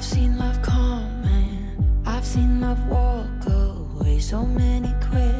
I've seen love come and I've seen love walk away. So many questions.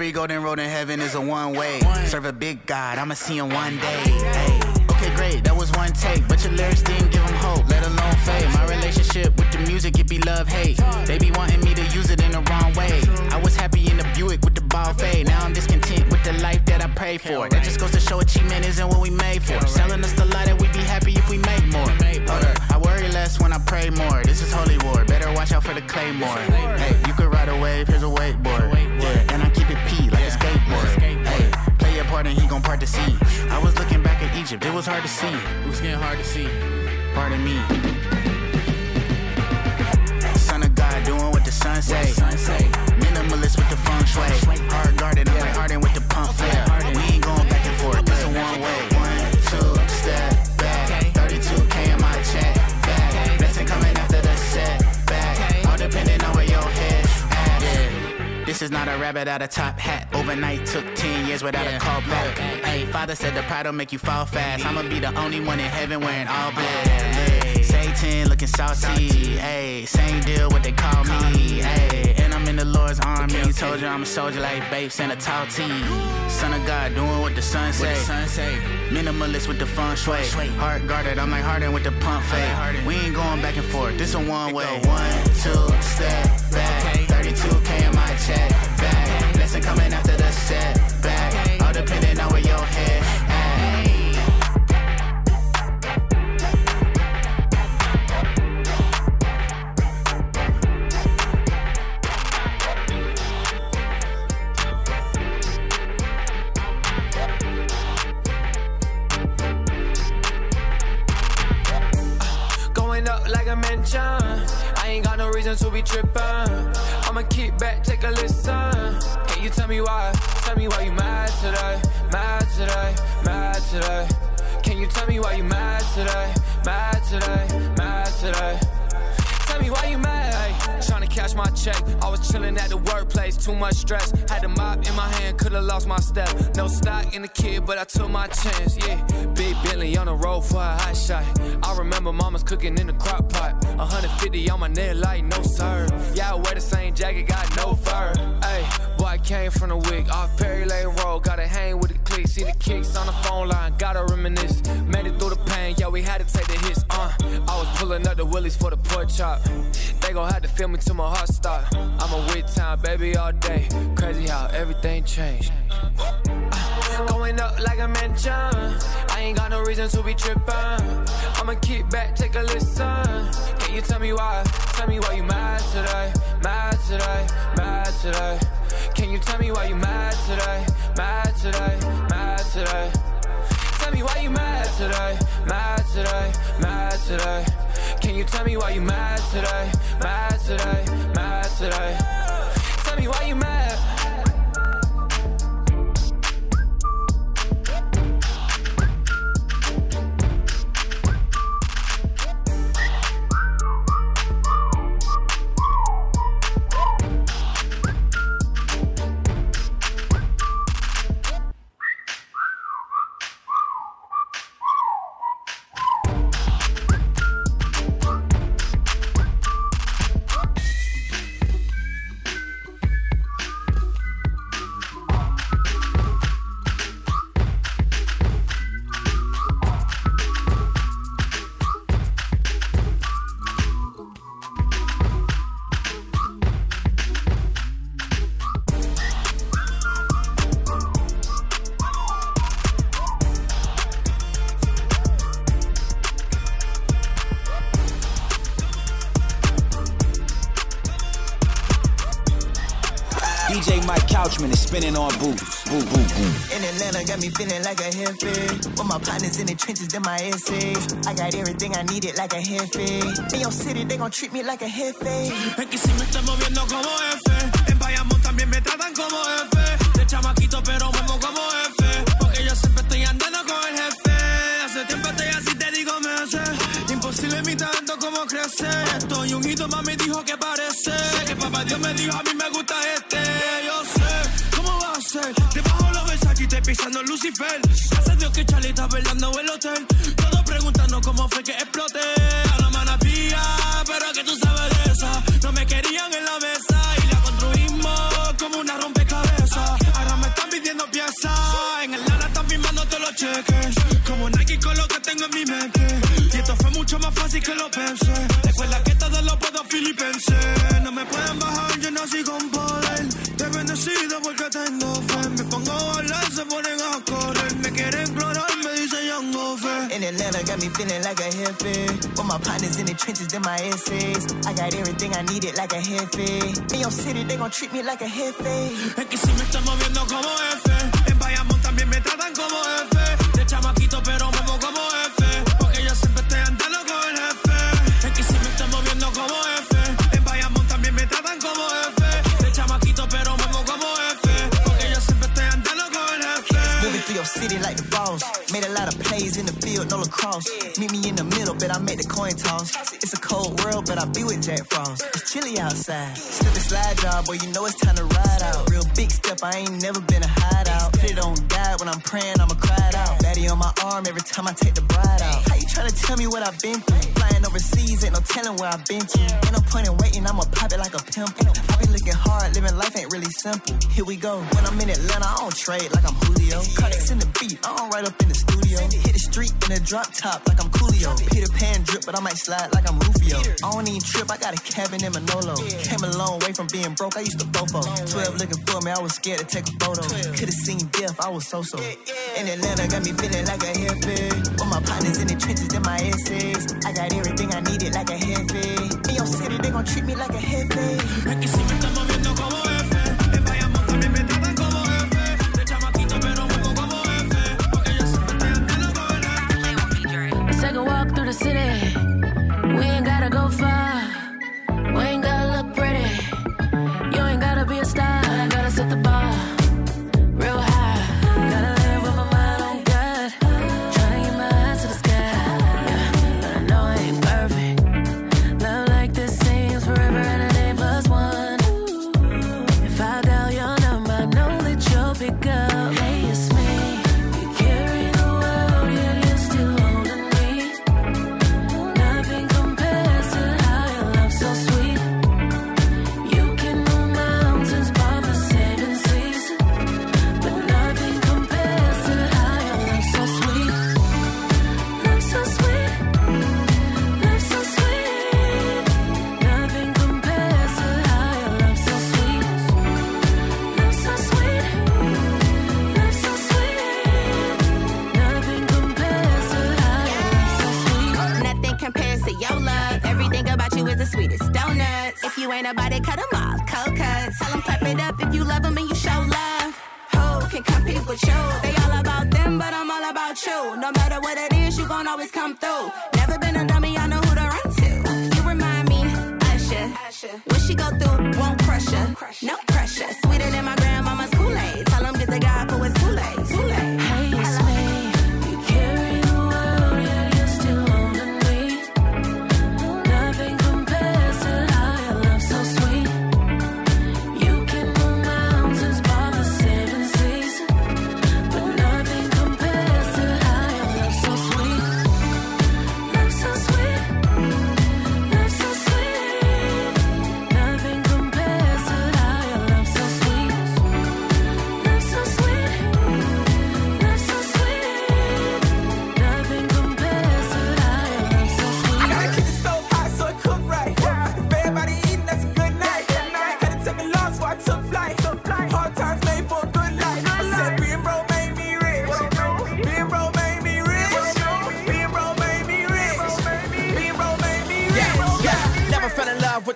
Every golden road in heaven is a one way. Serve a big God, I'ma see him one day. Ay. Okay, great, that was one take. But your lyrics didn't give him hope, let alone fade. My relationship with the music, it be love hate. They be wanting me to use it in the wrong way. I was happy in the Buick with the ball fade. Now I'm discontent with the life that I prayed for. That just goes to show achievement isn't what we made for. Selling us the lie that we'd be happy if we make more. Hold up, I worry less when I pray more. This is holy war. Better watch out for the claymore. Hey, you could ride a wave, here's a wakeboard. Yeah, and I part and he gon' part the sea. I was looking back at Egypt, it was hard to see. It was getting hard to see. Pardon me. Son of God, doing what the sun say. Minimalist with the feng shui. Hard guarded, I'm like Harden with the pump fake. Rabbit out of top hat. Overnight took 10 years without a call back. Hey, father said the pride will make you fall fast. I'ma be the only one in heaven wearing all black. Hey, Satan looking saucy. Hey, same deal what they call me. Hey, and I'm in the Lord's army. Told you I'm a soldier like babes and a tall T. Son of God doing what the sun say. Minimalist with the feng shui. Heart guarded, I'm like Harden with the pump fake. We ain't going back and forth. This a one way. One, two, step back. 32K in my check Blessing coming after the setback. All depending on where your head at. Going up like a mention. I ain't got no reason to be tripping. I'ma keep back, take a listen. Can you tell me why? Tell me why you mad today? Mad today? Mad today? Can you tell me why you mad today? Mad today? Mad today? Why you mad? Trying to cash my check. I was chilling at the workplace, too much stress. Had the mop in my hand, could've lost my step. No stock in the kid, but I took my chance, yeah. Big Bentley on the road for a hot shot. I remember mama's cooking in the crock pot. 150 on my neck, like no sir. Yeah, I wear the same jacket, got no fur. Hey, boy, I came from the wig, off Perry Lane Road. Gotta hang with the clique, see the kicks on the phone line, gotta reminisce. Made it through the pain, yeah, we had to take the hits, uh. I was pulling up the willies for the pork chop. They gon' have to feel me till my heart stop. I'm a with time, baby, all day. Crazy how everything changed. Uh, Going up like a mansion. I ain't got no reason to be trippin'. I'ma kick back, take a listen. Can you tell me why? Tell me why you mad today? Mad today? Mad today? Can you tell me why you mad today? Mad today? Mad today? Me why you mad today? Mad today? Mad today? Can you tell me why you mad today? Mad today? Mad today? Tell me why you mad? Spinning on boots. Boo, boo, boo. In Atlanta, got me feeling like a hefe. With my partners in the trenches, them my essays. I got everything I needed like a jefe. In your city, they gon' treat me like a jefe. Aquí sí me estoy moviendo como F. En Bayamón también me tratan como F. De chamaquito, pero muevo como F. Porque yo siempre estoy andando con el jefe. Hace tiempo estoy así, te digo meses. Imposible mi talento como crecer. Estoy un hito, mami dijo que parece. Que papá Dios me dijo, a mí me gusta este. Lucifer. Hace Dios que Charlie está bailando en el hotel. Like a jefe. With my partners in the trenches, them my essays. I got everything I needed like a jefe. In your city, they gon' treat me like a jefe. Es que si me estoy moviendo como F. En Bayamón también me tratan como F. De chamaquito, pero muevo como F. Porque yo siempre estoy andando con el jefe. Es que si me estoy moviendo como F. En Bayamón también me tratan como F. De chamaquito, pero muevo como F. Porque yo siempre estoy andando con el jefe. Moving through your city like the boss. Made a lot of plays in the field, no lacrosse. But I make the coin toss. It's a cold world, but I be with Jack Frost. Chilly outside. Slip and slide job, boy, you know it's time to ride out. Real big step, I ain't never been a hideout. Put it on God when I'm praying, I'ma cry it out. Daddy on my arm every time I take the bride out. How you tryna tell me what I've been through? Flying overseas, ain't no telling where I've been to. Ain't no point in waiting, I'ma pop it like a pimple. I be looking hard, living life ain't really simple. Here we go. When I'm in Atlanta, I don't trade like I'm Julio. Cardiacs in the beat, I don't write up in the studio. Hit the street in a drop top like I'm Coolio. Peter Pan drip, but I might slide like I'm Rufio. I don't even trip, I got a cabin in Came a long way from being broke, I used to fofo. 12 looking for me, I was scared to take a photo. Could've seen death, I was so-so. In Atlanta, got me feeling like a jefe. With my partners in the trenches, in my essays. I got everything I needed like a jefe. In your city, they gon' treat me like a jefe. Matter what it is, you gon' always come through. Never been a dummy, I know who to run to. You remind me, Usher. What she go through won't crush her. No pressure.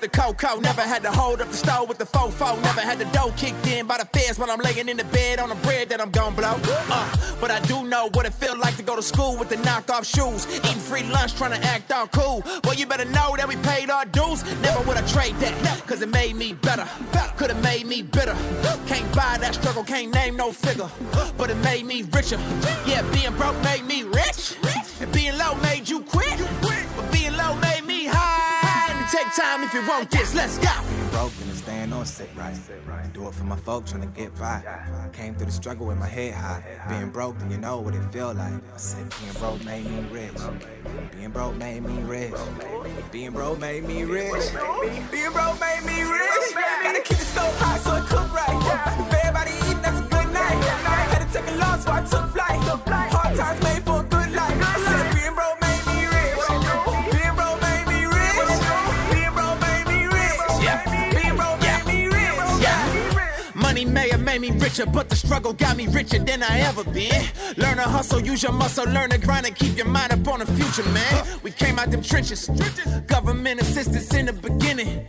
The cocoa. Never had to hold up the stove with the fofo. Never had the dough kicked in by the feds while I'm laying in the bed on the bread that I'm gon' blow. Uh, but I do know what it feel like to go to school with the knockoff shoes. Eating free lunch, trying to act all cool. Well, you better know that we paid our dues. Never would I trade that, cause it made me better. Could've made me bitter. Can't buy that struggle, can't name no figure. But it made me richer. Yeah, being broke made me rich. And being low made you quit. Take time if you want this, let's go. broken and staying on sit right. Do it for my folks trying to get by. Came through the struggle with my head high. Being broke, you know what it feel like. I said being broke made me rich. Being broke made me rich. Being broke made me rich. Being broke made me rich. Gotta keep the stove hot so it cook right. If everybody eating, that's a good night. Had to take a loss before I took flight. Hard times made richer, but the struggle got me richer than I ever been. Learn to hustle, use your muscle, learn to grind and keep your mind up on the future, man. We came out them trenches, government assistance in the beginning.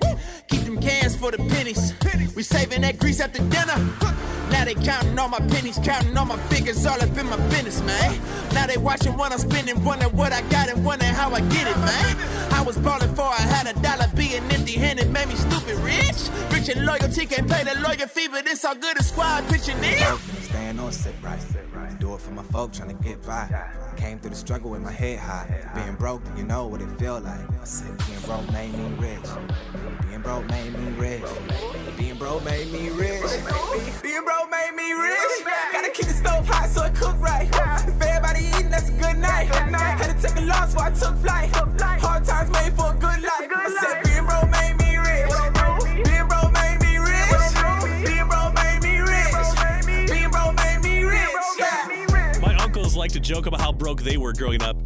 Cans for the pennies. We saving that grease after dinner. Now they counting all my pennies, counting all my figures, all up in my business, man. Now they watching what I'm spending, wondering what I got and wondering how I get it, man. I was balling for I had a dollar, being empty-handed made me stupid rich. Rich and loyalty can't pay the lawyer fee, but it's all good as squad pitching in. Staying on sit right. Do it for my folk trying to get by. Came through the struggle with my head high. Being broke, you know what it feel like. I said being broke made me rich. Being broke made me rich. Being broke made me rich. Being broke made me rich. Gotta keep the stove hot so it cook right. If everybody eating, that's a good night. Had to take a loss before I took flight. Hard times made for a good life. Joke about how broke they were growing up.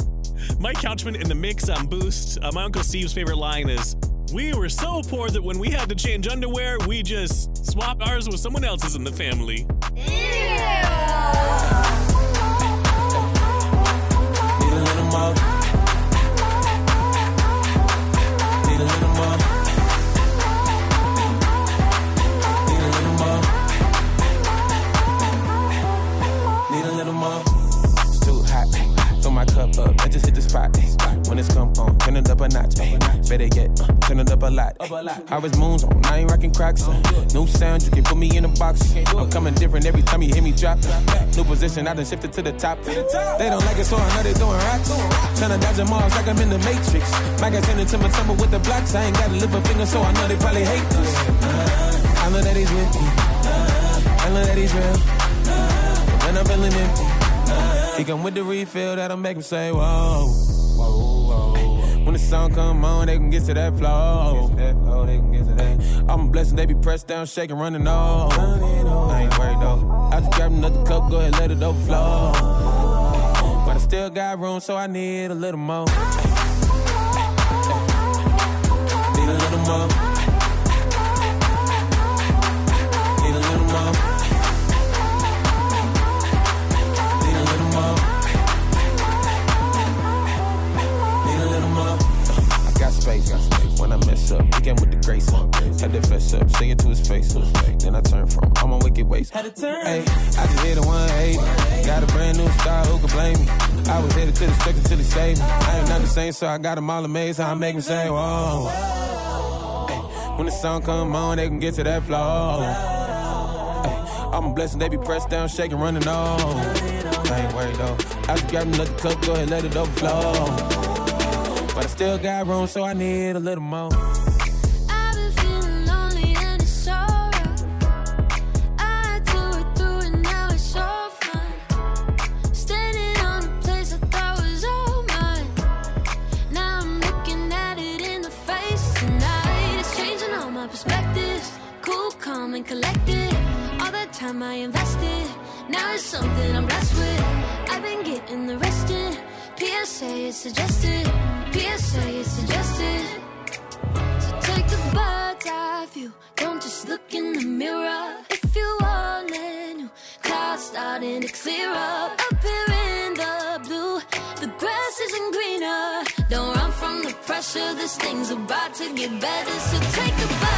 Mike Couchman in the mix on Boost. Uh, my uncle Steve's favorite line is, "We were so poor that when we had to change underwear, we just swapped ours with someone else's in the family." Turn it up a lot. Harvest moons on, I ain't rocking cracks. Uh, new sound, you can put me in a box. I'm coming different every time you hear me drop. New position, I done shifted to the top. They don't like it, so I know they doing rocks. Tryna dodge them Mars like I'm in the Matrix. Turned into my tumble with the blocks. I ain't got to lift a finger, so I know they probably hate this. I know that he's with me. I know that he's real. When I'm feeling empty. He come with the refill that'll make him say, whoa, whoa, whoa. When the sun come on, they can get to that flow. I'm blessed, they be pressed down, shaking, running off. I ain't worried though. I just grab another cup, go ahead, let it overflow. But I still got room, so I need a little more. Need a little more. Space. When I mess up, he came with the grace. Had to fess up, say it to his face. Then I turn from I'm on wicked ways. Had to turn. Hey, I just hit a 180. Got a brand new style, who can blame me? I was headed to the second till he saved me. I ain't not the same, so I got them all amazed. How I make them say, whoa. When the sun come on, they can get to that flow. I'm a blessing, they be pressed down, shaking, running on. I ain't worried though. I just got another cup, go ahead, let it overflow. But I still got room, so I need a little more. I've been feeling lonely and it's alright. I tore it through and now it's all fine. Standing on a place I thought was all mine. Now I'm looking at it in the face tonight. It's changing all my perspectives. Cool, calm, and collected. All that time I invested. Now it's something I'm blessed with. I've been getting the rest in. PSA is suggested. PSA is suggested. So take the bird's eye view. Don't just look in the mirror. If you want it, new clouds starting to clear up. Up here in the blue, the grass isn't greener. Don't run from the pressure. This thing's about to get better. So take the bird's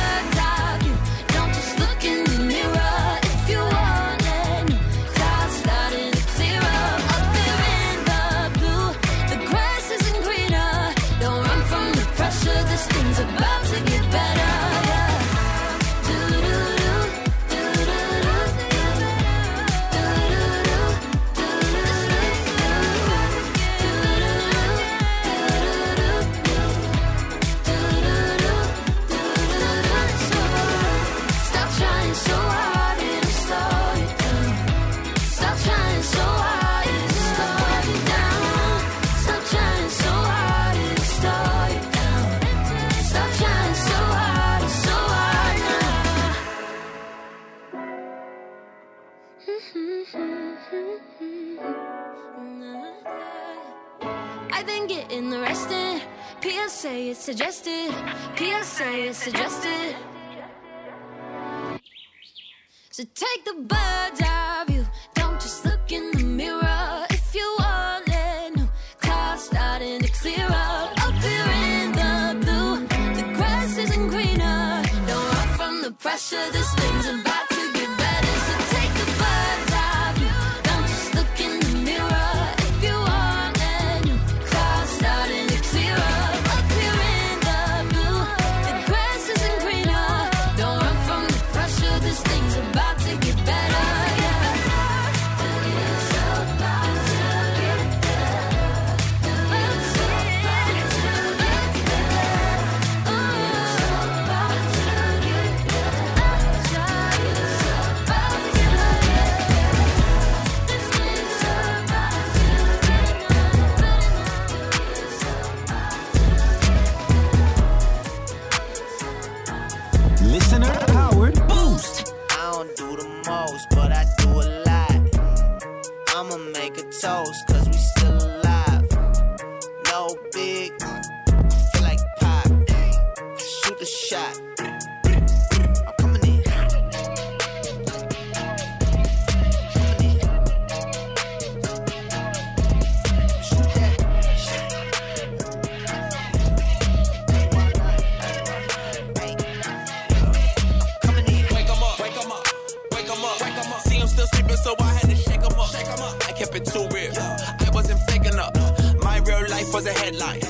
most, but I do a lot. I'ma make a toast, cause we still alive. No big, feel like pop. Shoot the shot. A headline.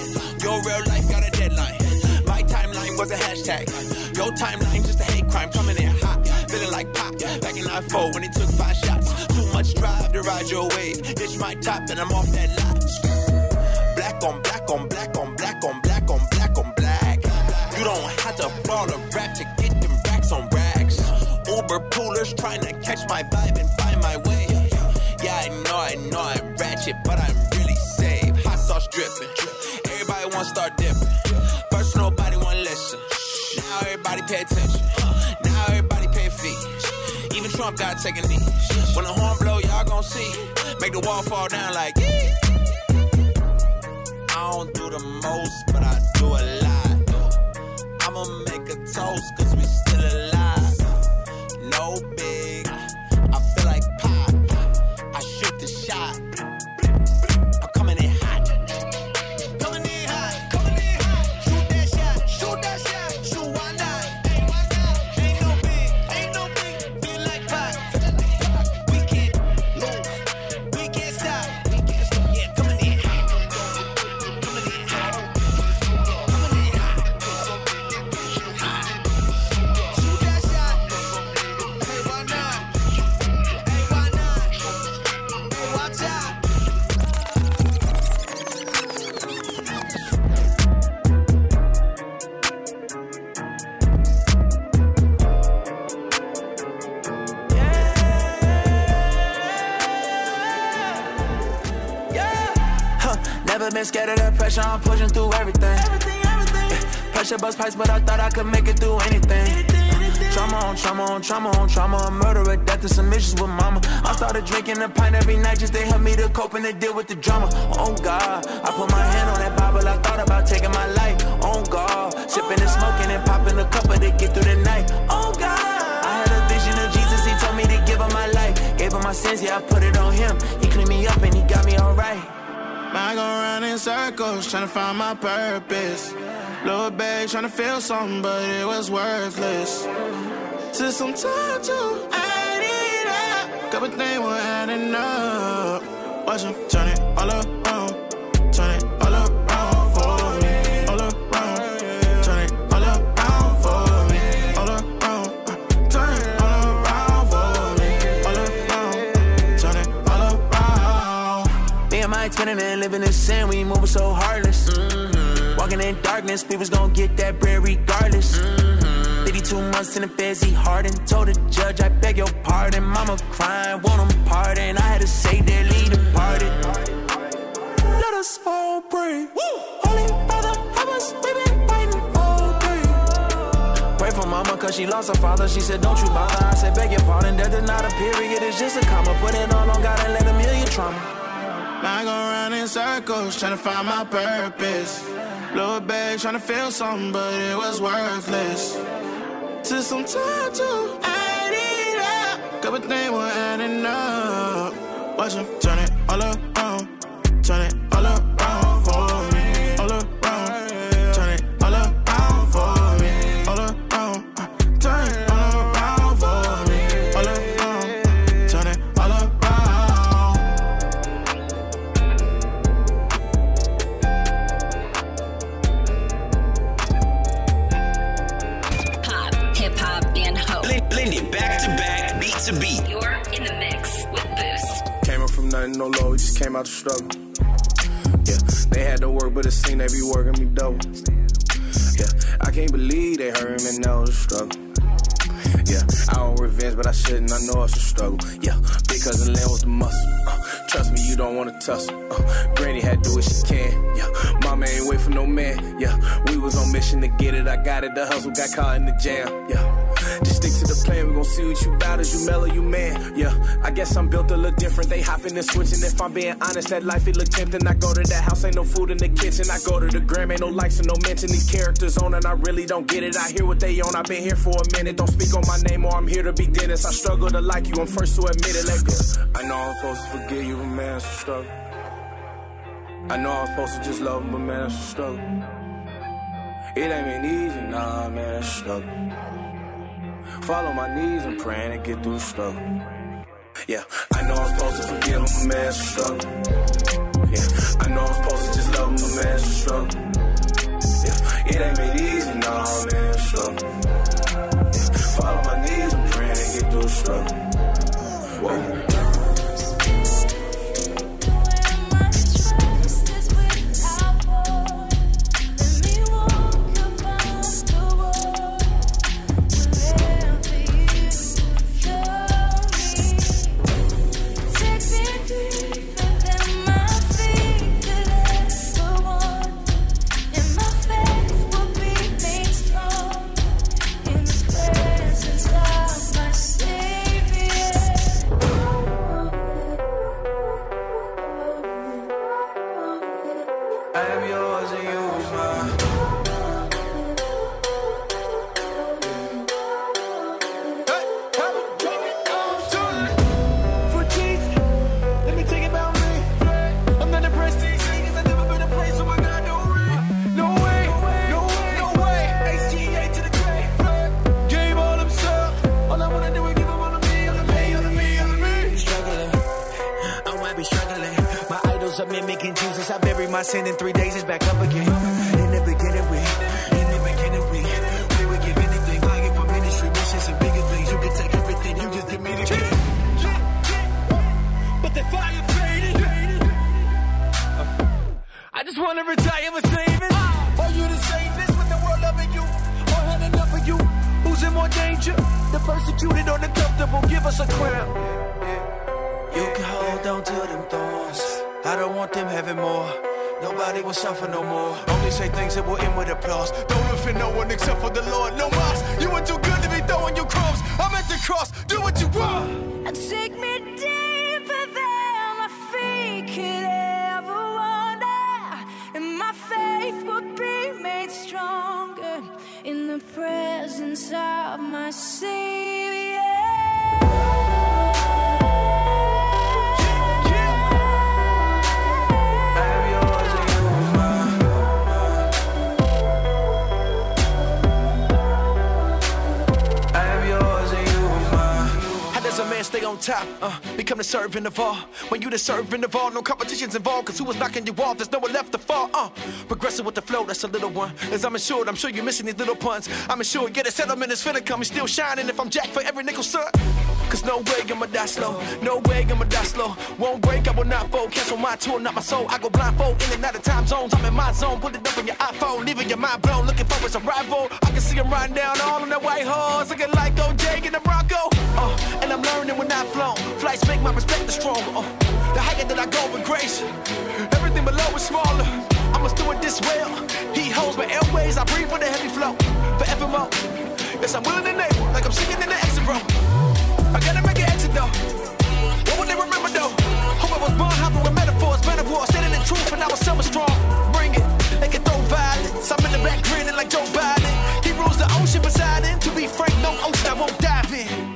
Your real life got a deadline. My timeline was a hashtag. Your timeline just a hate crime coming in hot. Feeling like pop. Back in I 4 when he took five shots. Too much drive to ride your wave. Ditch my top, then I'm off that lot. Black on black on black on black on black on black on black. You don't have to fall a rap to get them racks on racks. Uber poolers trying to catch my vibe and find my way. Yeah, I know, I know I'm ratchet, but I'm sauce dripping. Everybody wanna start dipping. First, nobody wanna listen. Now everybody pay attention. Now everybody pay fees. Even Trump got taking these. When the horn blow, y'all gon' see. Make the wall fall down like. I don't do the most, but I do a lot. I'ma make a toast, cause we still alive. No big, Pipes, but I thought I could make it through anything. Trauma on trauma on trauma on trauma, murder, death, and some issues with mama. I started drinking a pint every night just to help me to cope and to deal with the drama. Oh God, I put my hand on that Bible, I thought about taking my life. Oh God, sipping and smoking and popping a couple to get through the night. Oh God, I had a vision of Jesus, he told me to give him my life. Gave him my sins, yeah, I put it on I go around in circles trying to find my purpose. Little babe trying to feel something, but it was worthless. Took some time to add it up. Couple things were adding up. Watch 'em turn Me and Mike spinning and living in sin, we moving so heartless. Mm-hmm. Walking in darkness, people's gonna get that bread regardless. Mm-hmm. 52 months in the feds, he hardened. Told the judge, I beg your pardon. Mama crying, want him pardon. I had to say that Lee departed. Let us all pray. Holy Father, help us, we been fighting all day. Pray for mama, cause she lost her father. She said, Don't you bother. I said, Beg your pardon. Death is not a period, it's just a comma. Put it all on God and let him heal your trauma. I go around in circles trying to find my purpose. Little babe trying to feel something, but it was worthless. Took some time to add it up. Couple things were adding up. Watch 'em turn it all around. Nothing, no low, we just came out the struggle. Yeah, they had to work, but it seemed they be working me double. Yeah, I can't believe they hurt me, now it's a struggle. Yeah, I don't revenge, but I shouldn't, I know it's a struggle. Yeah, big cousin Len was the muscle. Uh, trust me, you don't wanna tussle. Uh, Granny had to do what she can. Yeah, mama ain't wait for no man. Yeah, we was on mission to get it, I got it. The hustle got caught in the jam. Yeah, stick to the plan, we gon' see what you bout as you mellow, you man. Yeah, I guess I'm built a little different. They hopping and switching. If I'm being honest, that life it look tempting. I go to that house, ain't no food in the kitchen. I go to the gram, ain't no likes and no mention. These characters on, and I really don't get it. I hear what they on. I've been here for a minute. Don't speak on my name, or I'm here to be Dennis. I struggle to like you. I'm first to admit it. Let go. I know I'm supposed to forgive you, but man, it's a struggle. I know I'm supposed to just love, but man, it's a struggle. It ain't been easy, nah, man, it's a struggle. Fall on my knees and praying to get through struggle. Yeah, I know I'm supposed to forgive him, but man, it's struggle. Yeah, I know I'm supposed to just love him, but man, it's struggle. Yeah, it ain't been easy, nah, man, struggle. Yeah, fall on my knees and praying to get through struggle. Whoa. Are mimicking Jesus. I buried my sin in three days. It's back up again. In the beginning, we. In the beginning, we. We would give anything. Lying for ministry, missions, and bigger things. You can take everything. You just give me the key. But the fire faded. I just wanna retire with saving. Are you the safest with the world loving you? Or had enough of you? Who's in more danger? The persecuted or the comfortable? Give us a crown. You can hold on to them thorns. I don't want them having more. Nobody will suffer no more. Only say things that will end with applause. Don't offend no one except for the Lord. No mas. You were too good to be throwing your crumbs. I'm at the cross. Do what you want. And take me deeper than my feet could ever wander. And my faith will be made stronger in the presence of my Savior. Stay on top? Uh, become the servant of all. When you the servant of all, no competition's involved. Cause who was knocking you off? There's no one left to fall. Uh, progressive with the flow, that's a little one. As I'm assured, I'm sure you're missing these little puns. I'm assured, yeah, the settlement is finna come. He's still shining if I'm jack for every nickel, son. Cause no way I'ma die slow. No way I'ma die slow. Won't break, I will not fold. Cancel my tour, not my soul. I go blindfold in and out of time zones. I'm in my zone. Put it up on your iPhone, leaving your mind blown. Looking for his arrival. I can see him riding down all on that white horse. Looking like OJ in the Bronco. Uh, and I'm learning when I've flown. Flights make my respect the stronger. Uh, the higher that I go with grace. Everything below is smaller. I must do it this well. He holds my airways. I breathe with a heavy flow. Forevermore. Yes, I'm willing to name. Like I'm singing in the exit row. I gotta make an exit though. What would they remember though? Who I was born hopping with metaphors, metaphors, standing in truth, and I was summer strong. Bring it, they can throw violence. I'm in the back grinning like Joe Biden. He rules the ocean beside him. To be frank, no ocean I won't dive in.